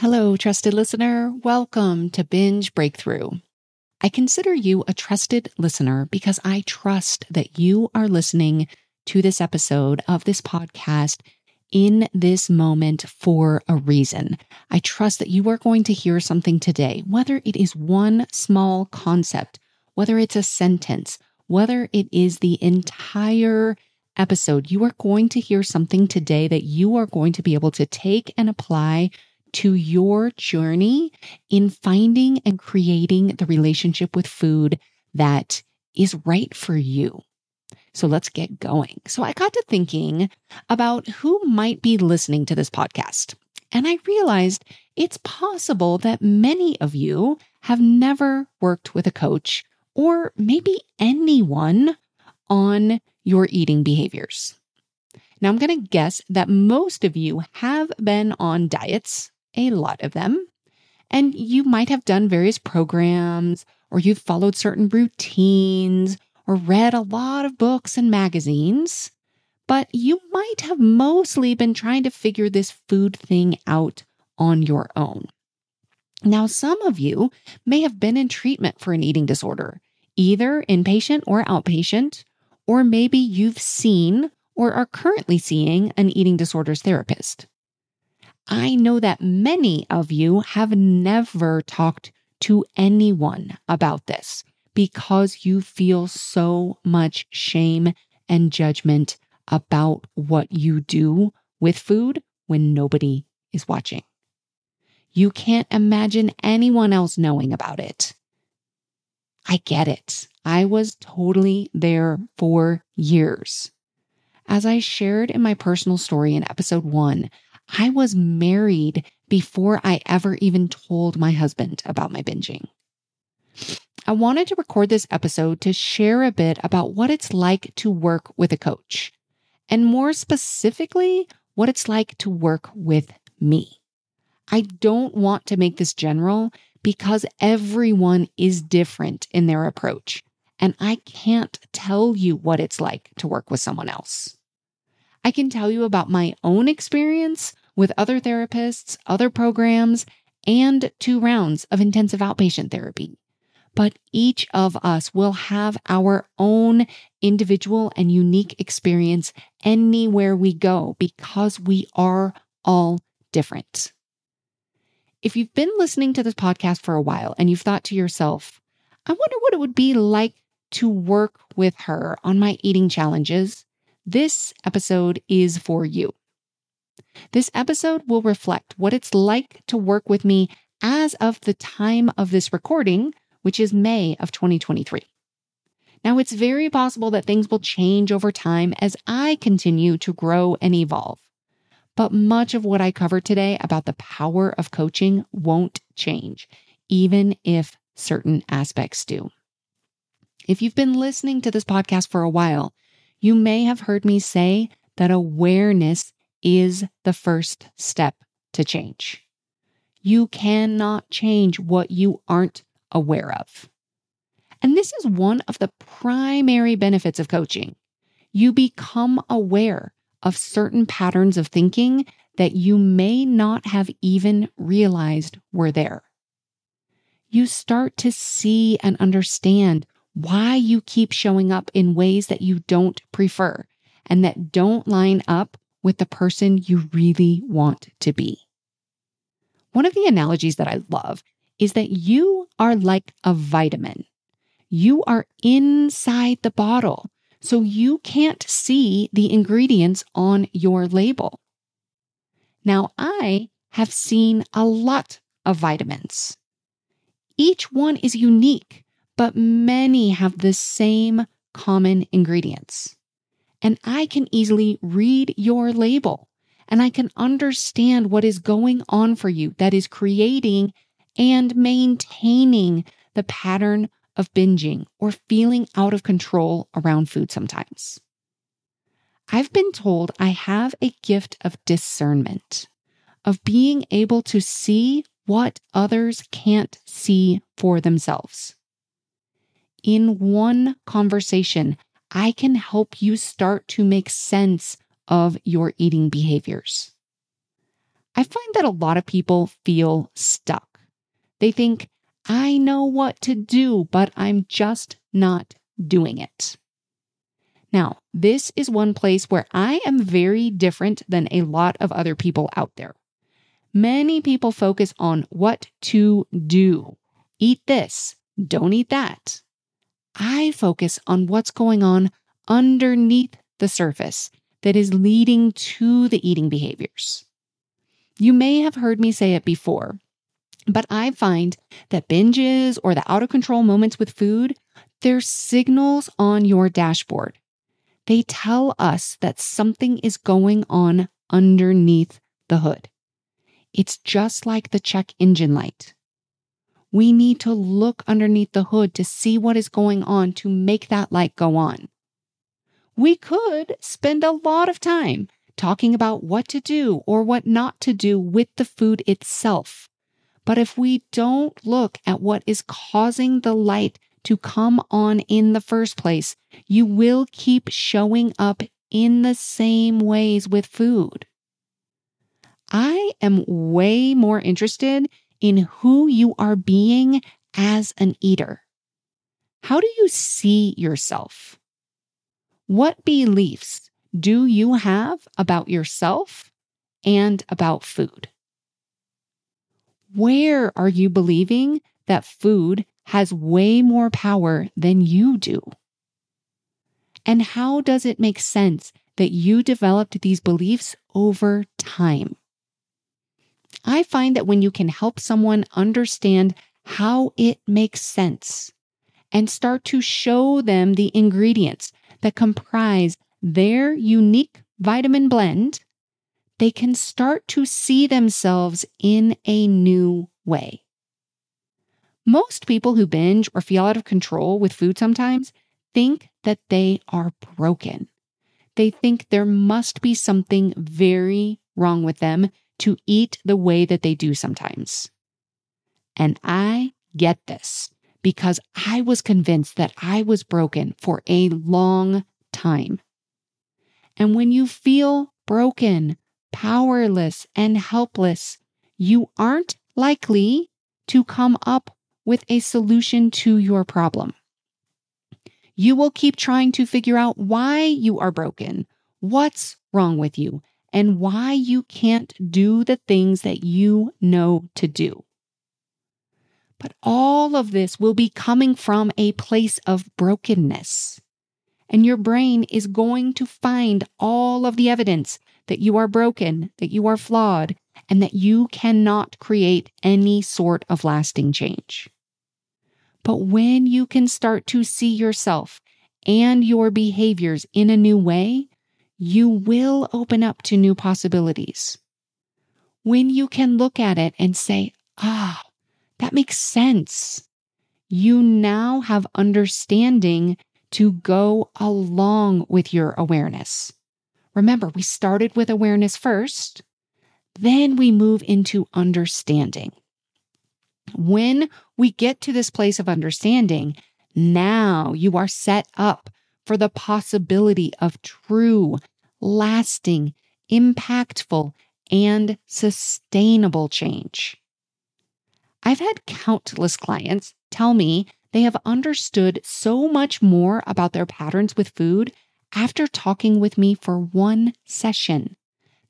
Hello, trusted listener. Welcome to Binge Breakthrough. I consider you a trusted listener because I trust that you are listening to this episode of this podcast in this moment for a reason. I trust that you are going to hear something today, whether it is one small concept, whether it's a sentence, whether it is the entire episode, you are going to hear something today that you are going to be able to take and apply to your journey in finding and creating the relationship with food that is right for you. So let's get going. So I got to thinking about who might be listening to this podcast. And I realized it's possible that many of you have never worked with a coach or maybe anyone on your eating behaviors. Now, I'm going to guess that most of you have been on diets a lot of them. And you might have done various programs, or you've followed certain routines, or read a lot of books and magazines, but you might have mostly been trying to figure this food thing out on your own. Now, some of you may have been in treatment for an eating disorder, either inpatient or outpatient, or maybe you've seen or are currently seeing an eating disorders therapist. I know that many of you have never talked to anyone about this because you feel so much shame and judgment about what you do with food when nobody is watching. You can't imagine anyone else knowing about it. I get it. I was totally there for years. As I shared in my personal story in episode one, I was married before I ever even told my husband about my binging. I wanted to record this episode to share a bit about what it's like to work with a coach, and more specifically, what it's like to work with me. I don't want to make this general because everyone is different in their approach, and I can't tell you what it's like to work with someone else. I can tell you about my own experience with other therapists, other programs, and two rounds of intensive outpatient therapy. But each of us will have our own individual and unique experience anywhere we go because we are all different. If you've been listening to this podcast for a while and you've thought to yourself, I wonder what it would be like to work with her on my eating challenges, this episode is for you. This episode will reflect what it's like to work with me as of the time of this recording, which is May of 2023. Now, it's very possible that things will change over time as I continue to grow and evolve. But much of what I cover today about the power of coaching won't change, even if certain aspects do. If you've been listening to this podcast for a while, you may have heard me say that awareness is the first step to change. You cannot change what you aren't aware of. And this is one of the primary benefits of coaching. You become aware of certain patterns of thinking that you may not have even realized were there. You start to see and understand why you keep showing up in ways that you don't prefer and that don't line up with the person you really want to be. One of the analogies that I love is that you are like a vitamin. you are inside the bottle, so you can't see the ingredients on your label. Now, I have seen a lot of vitamins. Each one is unique, but many have the same common ingredients. And I can easily read your label and I can understand what is going on for you that is creating and maintaining the pattern of binging or feeling out of control around food sometimes. I've been told I have a gift of discernment, of being able to see what others can't see for themselves. In one conversation, I can help you start to make sense of your eating behaviors. I find that a lot of people feel stuck. They think, I know what to do, but I'm just not doing it. Now, this is one place where I am very different than a lot of other people out there. Many people focus on what to do. Eat this, don't eat that. I focus on what's going on underneath the surface that is leading to the eating behaviors. You may have heard me say it before, but I find that binges or the out of control moments with food, they're signals on your dashboard. They tell us that something is going on underneath the hood. It's just like the check engine light. We need to look underneath the hood to see what is going on to make that light go on. We could spend a lot of time talking about what to do or what not to do with the food itself. But if we don't look at what is causing the light to come on in the first place, you will keep showing up in the same ways with food. I am way more interested in who you are being as an eater. How do you see yourself? What beliefs do you have about yourself and about food? Where are you believing that food has way more power than you do? And how does it make sense that you developed these beliefs over time? I find that when you can help someone understand how it makes sense and start to show them the ingredients that comprise their unique vitamin blend, they can start to see themselves in a new way. Most people who binge or feel out of control with food sometimes think that they are broken. They think there must be something very wrong with them to eat the way that they do sometimes. And I get this because I was convinced that I was broken for a long time. And when you feel broken, powerless, and helpless, you aren't likely to come up with a solution to your problem. You will keep trying to figure out why you are broken, what's wrong with you, and why you can't do the things that you know to do. But all of this will be coming from a place of brokenness. And your brain is going to find all of the evidence that you are broken, that you are flawed, and that you cannot create any sort of lasting change. But when you can start to see yourself and your behaviors in a new way, you will open up to new possibilities. When you can look at it and say, ah, oh, that makes sense. You now have understanding to go along with your awareness. Remember, we started with awareness first, then we move into understanding. When we get to this place of understanding, now you are set up for the possibility of true, lasting, impactful, and sustainable change. I've had countless clients tell me they have understood so much more about their patterns with food after talking with me for one session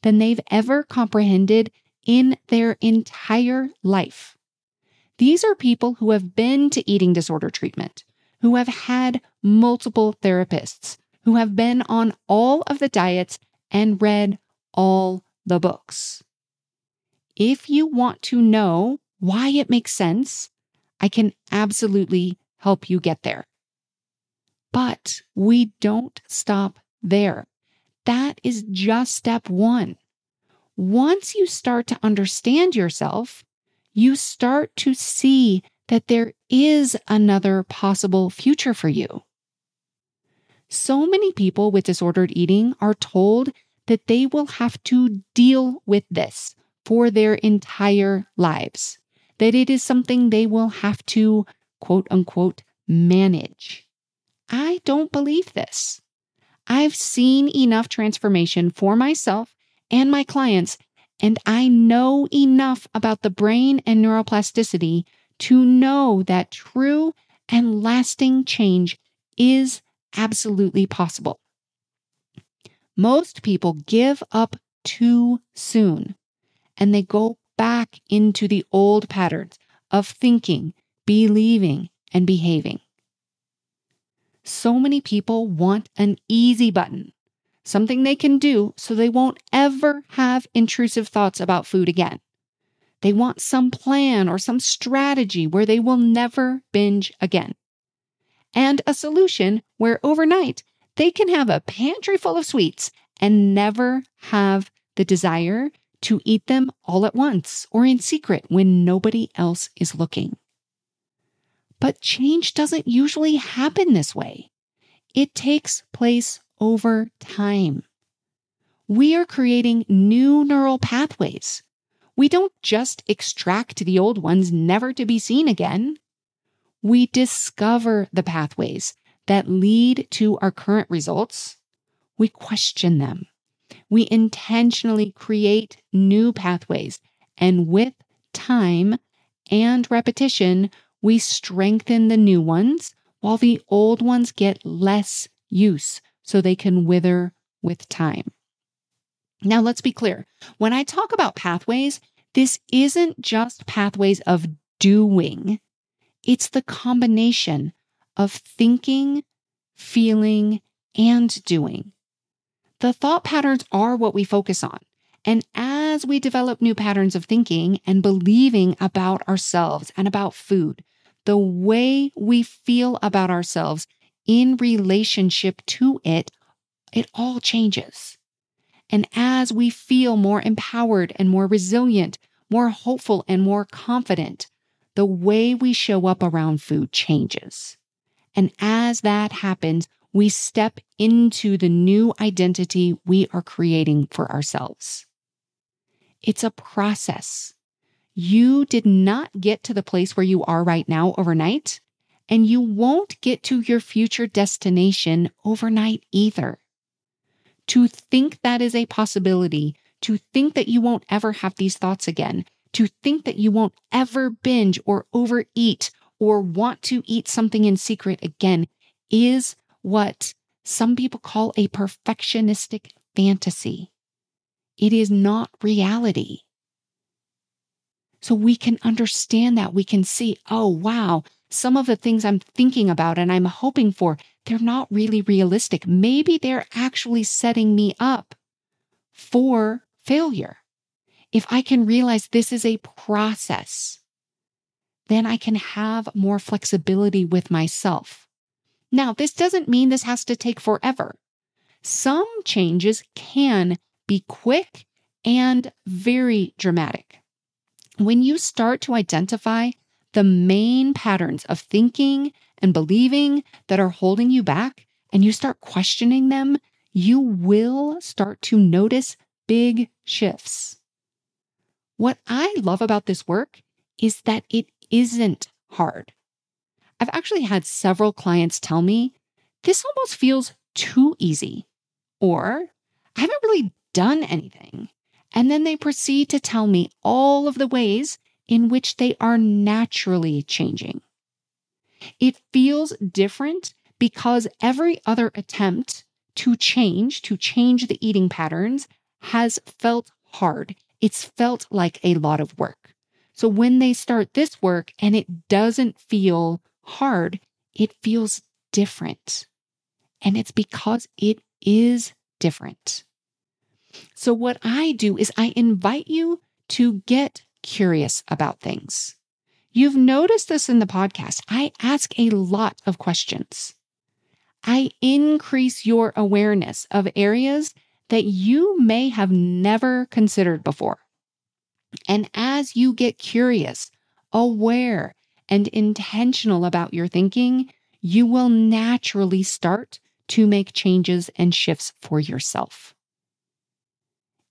than they've ever comprehended in their entire life. These are people who have been to eating disorder treatment, who have had multiple therapists, who have been on all of the diets and read all the books. If you want to know why it makes sense, I can absolutely help you get there. But we don't stop there. That is just step one. Once you start to understand yourself, you start to see that there is another possible future for you. So many people with disordered eating are told that they will have to deal with this for their entire lives, that it is something they will have to quote unquote manage. I don't believe this. I've seen enough transformation for myself and my clients, and I know enough about the brain and neuroplasticity to know that true and lasting change is absolutely possible. Most people give up too soon and they go back into the old patterns of thinking, believing, and behaving. So many people want an easy button, something they can do so they won't ever have intrusive thoughts about food again. They want some plan or some strategy where they will never binge again. And a solution where overnight they can have a pantry full of sweets and never have the desire to eat them all at once or in secret when nobody else is looking. But change doesn't usually happen this way. It takes place over time. We are creating new neural pathways. We don't just extract the old ones never to be seen again. We discover the pathways that lead to our current results. We question them. We intentionally create new pathways. And with time and repetition, we strengthen the new ones while the old ones get less use so they can wither with time. Now, let's be clear. When I talk about pathways, this isn't just pathways of doing, it's the combination of thinking, feeling, and doing. The thought patterns are what we focus on. And as we develop new patterns of thinking and believing about ourselves and about food, the way we feel about ourselves in relationship to it, it all changes. And as we feel more empowered and more resilient, more hopeful and more confident, the way we show up around food changes. And as that happens, we step into the new identity we are creating for ourselves. It's a process. You did not get to the place where you are right now overnight, and you won't get to your future destination overnight either. To think that is a possibility, to think that you won't ever have these thoughts again, to think that you won't ever binge or overeat or want to eat something in secret again is what some people call a perfectionistic fantasy. It is not reality. So we can understand that. We can see, oh, wow, some of the things I'm thinking about and I'm hoping for, they're not really realistic. Maybe they're actually setting me up for failure. If I can realize this is a process, then I can have more flexibility with myself. Now, this doesn't mean this has to take forever. Some changes can be quick and very dramatic. When you start to identify the main patterns of thinking and believing that are holding you back, and you start questioning them, you will start to notice big shifts. What I love about this work is that it isn't hard. I've actually had several clients tell me this almost feels too easy, or I haven't really done anything. And then they proceed to tell me all of the ways in which they are naturally changing. It feels different because every other attempt to change, to change the eating patterns, has felt hard. It's felt like a lot of work. So when they start this work and it doesn't feel hard, it feels different. And it's because it is different. So, what I do is I invite you to get curious about things. You've noticed this in the podcast. I ask a lot of questions. I increase your awareness of areas that you may have never considered before. And as you get curious, aware, and intentional about your thinking, you will naturally start to make changes and shifts for yourself.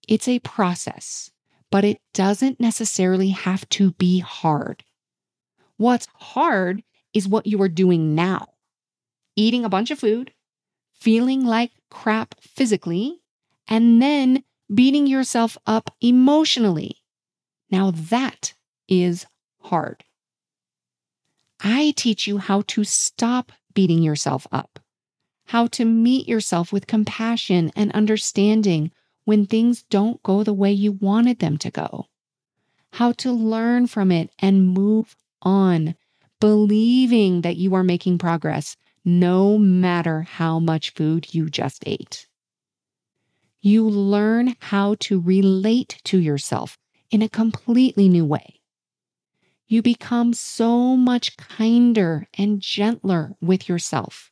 It's a process, but it doesn't necessarily have to be hard. What's hard is what you are doing now eating a bunch of food, feeling like crap physically, and then beating yourself up emotionally. Now that is hard. I teach you how to stop beating yourself up, how to meet yourself with compassion and understanding when things don't go the way you wanted them to go, how to learn from it and move on, believing that you are making progress no matter how much food you just ate. You learn how to relate to yourself in a completely new way. You become so much kinder and gentler with yourself.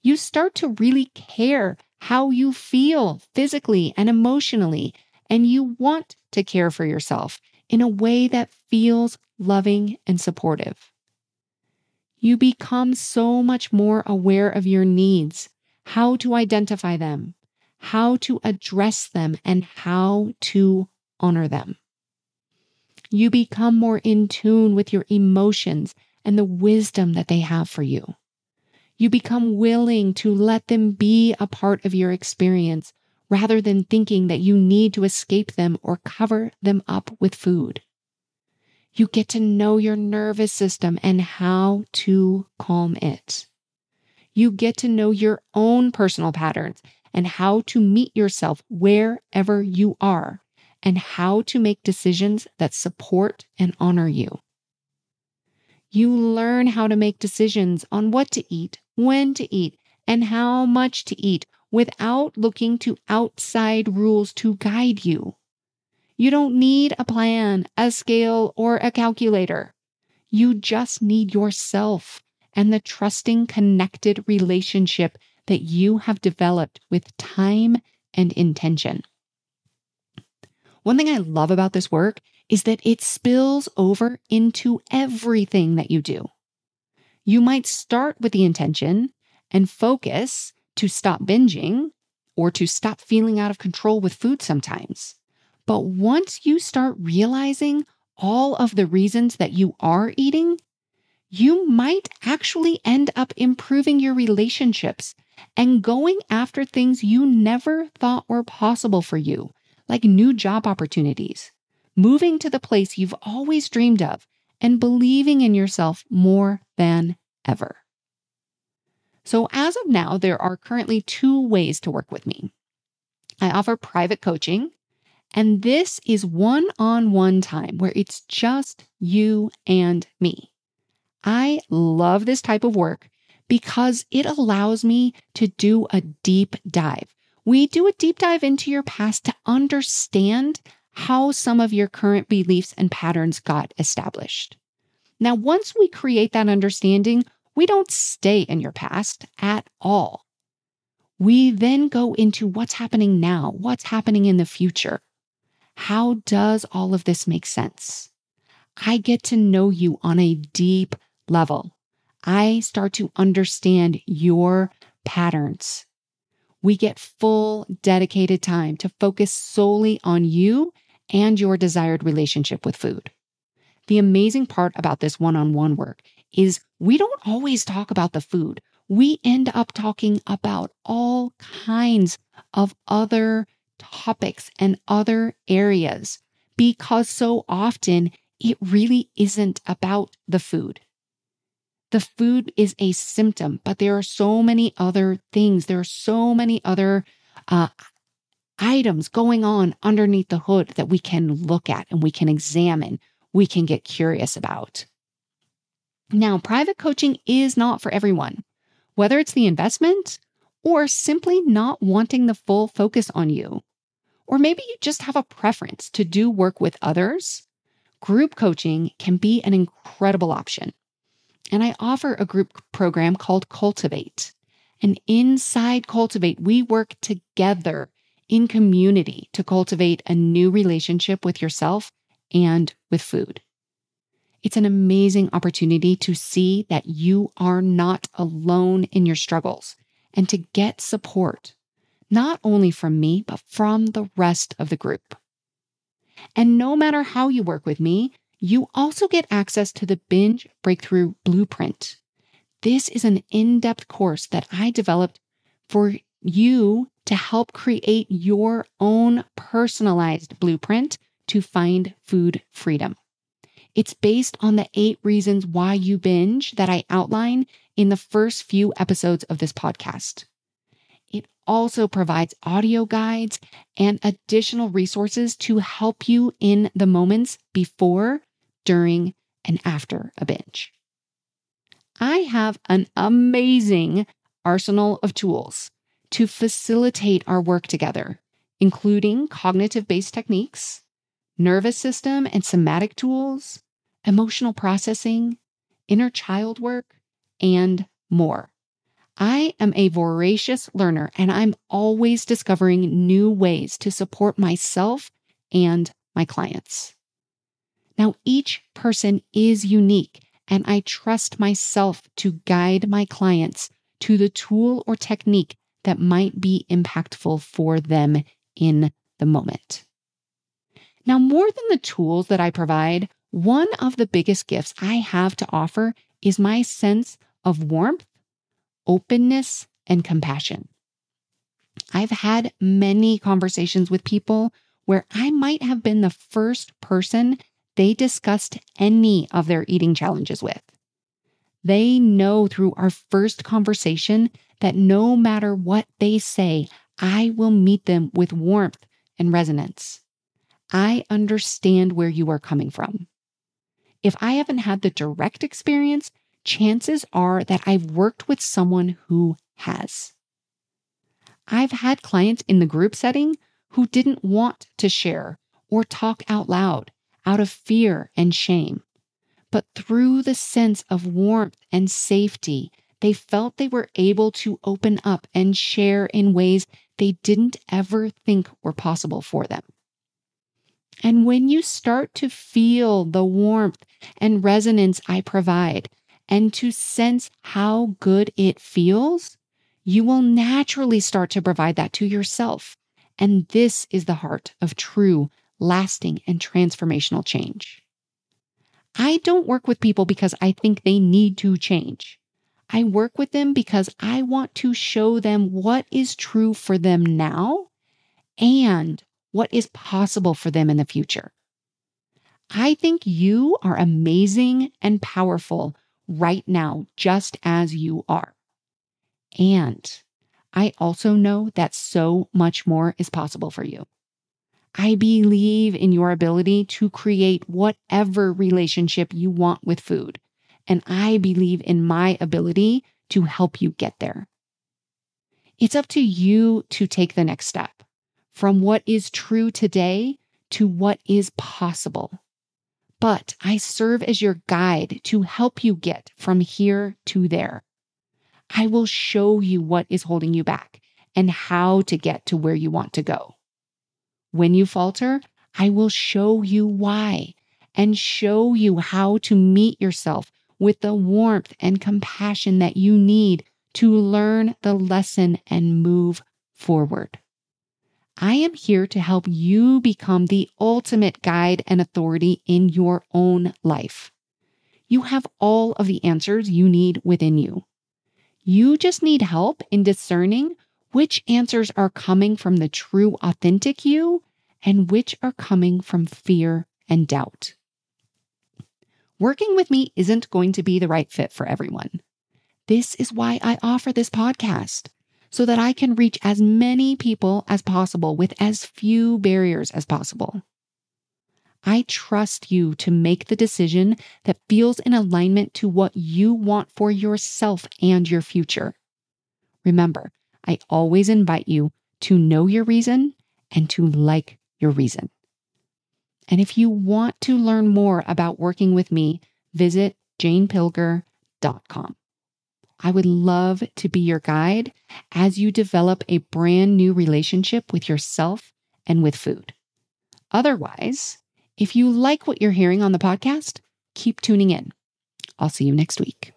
You start to really care how you feel physically and emotionally, and you want to care for yourself in a way that feels loving and supportive you become so much more aware of your needs, how to identify them, how to address them, and how to honor them. You become more in tune with your emotions and the wisdom that they have for you. You become willing to let them be a part of your experience rather than thinking that you need to escape them or cover them up with food. You get to know your nervous system and how to calm it. You get to know your own personal patterns and how to meet yourself wherever you are and how to make decisions that support and honor you. You learn how to make decisions on what to eat, when to eat, and how much to eat without looking to outside rules to guide you. You don't need a plan, a scale, or a calculator. You just need yourself and the trusting, connected relationship that you have developed with time and intention. One thing I love about this work is that it spills over into everything that you do. You might start with the intention and focus to stop binging or to stop feeling out of control with food sometimes. But once you start realizing all of the reasons that you are eating, you might actually end up improving your relationships and going after things you never thought were possible for you, like new job opportunities, moving to the place you've always dreamed of, and believing in yourself more than ever. So, as of now, there are currently two ways to work with me. I offer private coaching and this is one on one time where it's just you and me. I love this type of work because it allows me to do a deep dive. We do a deep dive into your past to understand how some of your current beliefs and patterns got established. Now, once we create that understanding, we don't stay in your past at all. We then go into what's happening now, what's happening in the future. How does all of this make sense? I get to know you on a deep level. I start to understand your patterns. We get full dedicated time to focus solely on you and your desired relationship with food. The amazing part about this one on one work is we don't always talk about the food. We end up talking about all kinds of other topics and other areas because so often it really isn't about the food. The food is a symptom, but there are so many other things. There are so many other uh, items going on underneath the hood that we can look at and we can examine, we can get curious about. Now, private coaching is not for everyone, whether it's the investment or simply not wanting the full focus on you. Or maybe you just have a preference to do work with others. Group coaching can be an incredible option. And I offer a group program called Cultivate. And inside Cultivate, we work together in community to cultivate a new relationship with yourself and with food. It's an amazing opportunity to see that you are not alone in your struggles and to get support, not only from me, but from the rest of the group. And no matter how you work with me, you also get access to the Binge Breakthrough Blueprint. This is an in depth course that I developed for you to help create your own personalized blueprint to find food freedom. It's based on the eight reasons why you binge that I outline in the first few episodes of this podcast. It also provides audio guides and additional resources to help you in the moments before, during, and after a binge. I have an amazing arsenal of tools to facilitate our work together, including cognitive based techniques, nervous system and somatic tools, emotional processing, inner child work, and more. I am a voracious learner and I'm always discovering new ways to support myself and my clients. Now, each person is unique, and I trust myself to guide my clients to the tool or technique that might be impactful for them in the moment. Now, more than the tools that I provide, one of the biggest gifts I have to offer is my sense of warmth, openness, and compassion. I've had many conversations with people where I might have been the first person they discussed any of their eating challenges with. They know through our first conversation that no matter what they say, I will meet them with warmth and resonance. I understand where you are coming from. If I haven't had the direct experience, chances are that I've worked with someone who has. I've had clients in the group setting who didn't want to share or talk out loud out of fear and shame. But through the sense of warmth and safety, they felt they were able to open up and share in ways they didn't ever think were possible for them. And when you start to feel the warmth and resonance I provide and to sense how good it feels, you will naturally start to provide that to yourself. And this is the heart of true, lasting, and transformational change. I don't work with people because I think they need to change. I work with them because I want to show them what is true for them now and what is possible for them in the future. I think you are amazing and powerful right now, just as you are. And I also know that so much more is possible for you. I believe in your ability to create whatever relationship you want with food. And I believe in my ability to help you get there. It's up to you to take the next step from what is true today to what is possible. But I serve as your guide to help you get from here to there. I will show you what is holding you back and how to get to where you want to go. When you falter, I will show you why and show you how to meet yourself with the warmth and compassion that you need to learn the lesson and move forward. I am here to help you become the ultimate guide and authority in your own life. You have all of the answers you need within you. You just need help in discerning which answers are coming from the true, authentic you and which are coming from fear and doubt. Working with me isn't going to be the right fit for everyone. This is why I offer this podcast so that I can reach as many people as possible with as few barriers as possible. I trust you to make the decision that feels in alignment to what you want for yourself and your future. Remember, I always invite you to know your reason and to like your reason. And if you want to learn more about working with me, visit janepilger.com. I would love to be your guide as you develop a brand new relationship with yourself and with food. Otherwise, if you like what you're hearing on the podcast, keep tuning in. I'll see you next week.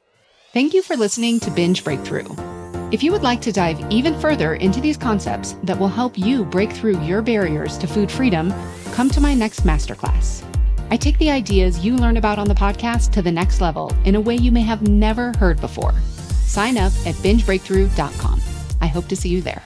Thank you for listening to Binge Breakthrough. If you would like to dive even further into these concepts that will help you break through your barriers to food freedom, come to my next masterclass. I take the ideas you learn about on the podcast to the next level in a way you may have never heard before. Sign up at bingebreakthrough.com. I hope to see you there.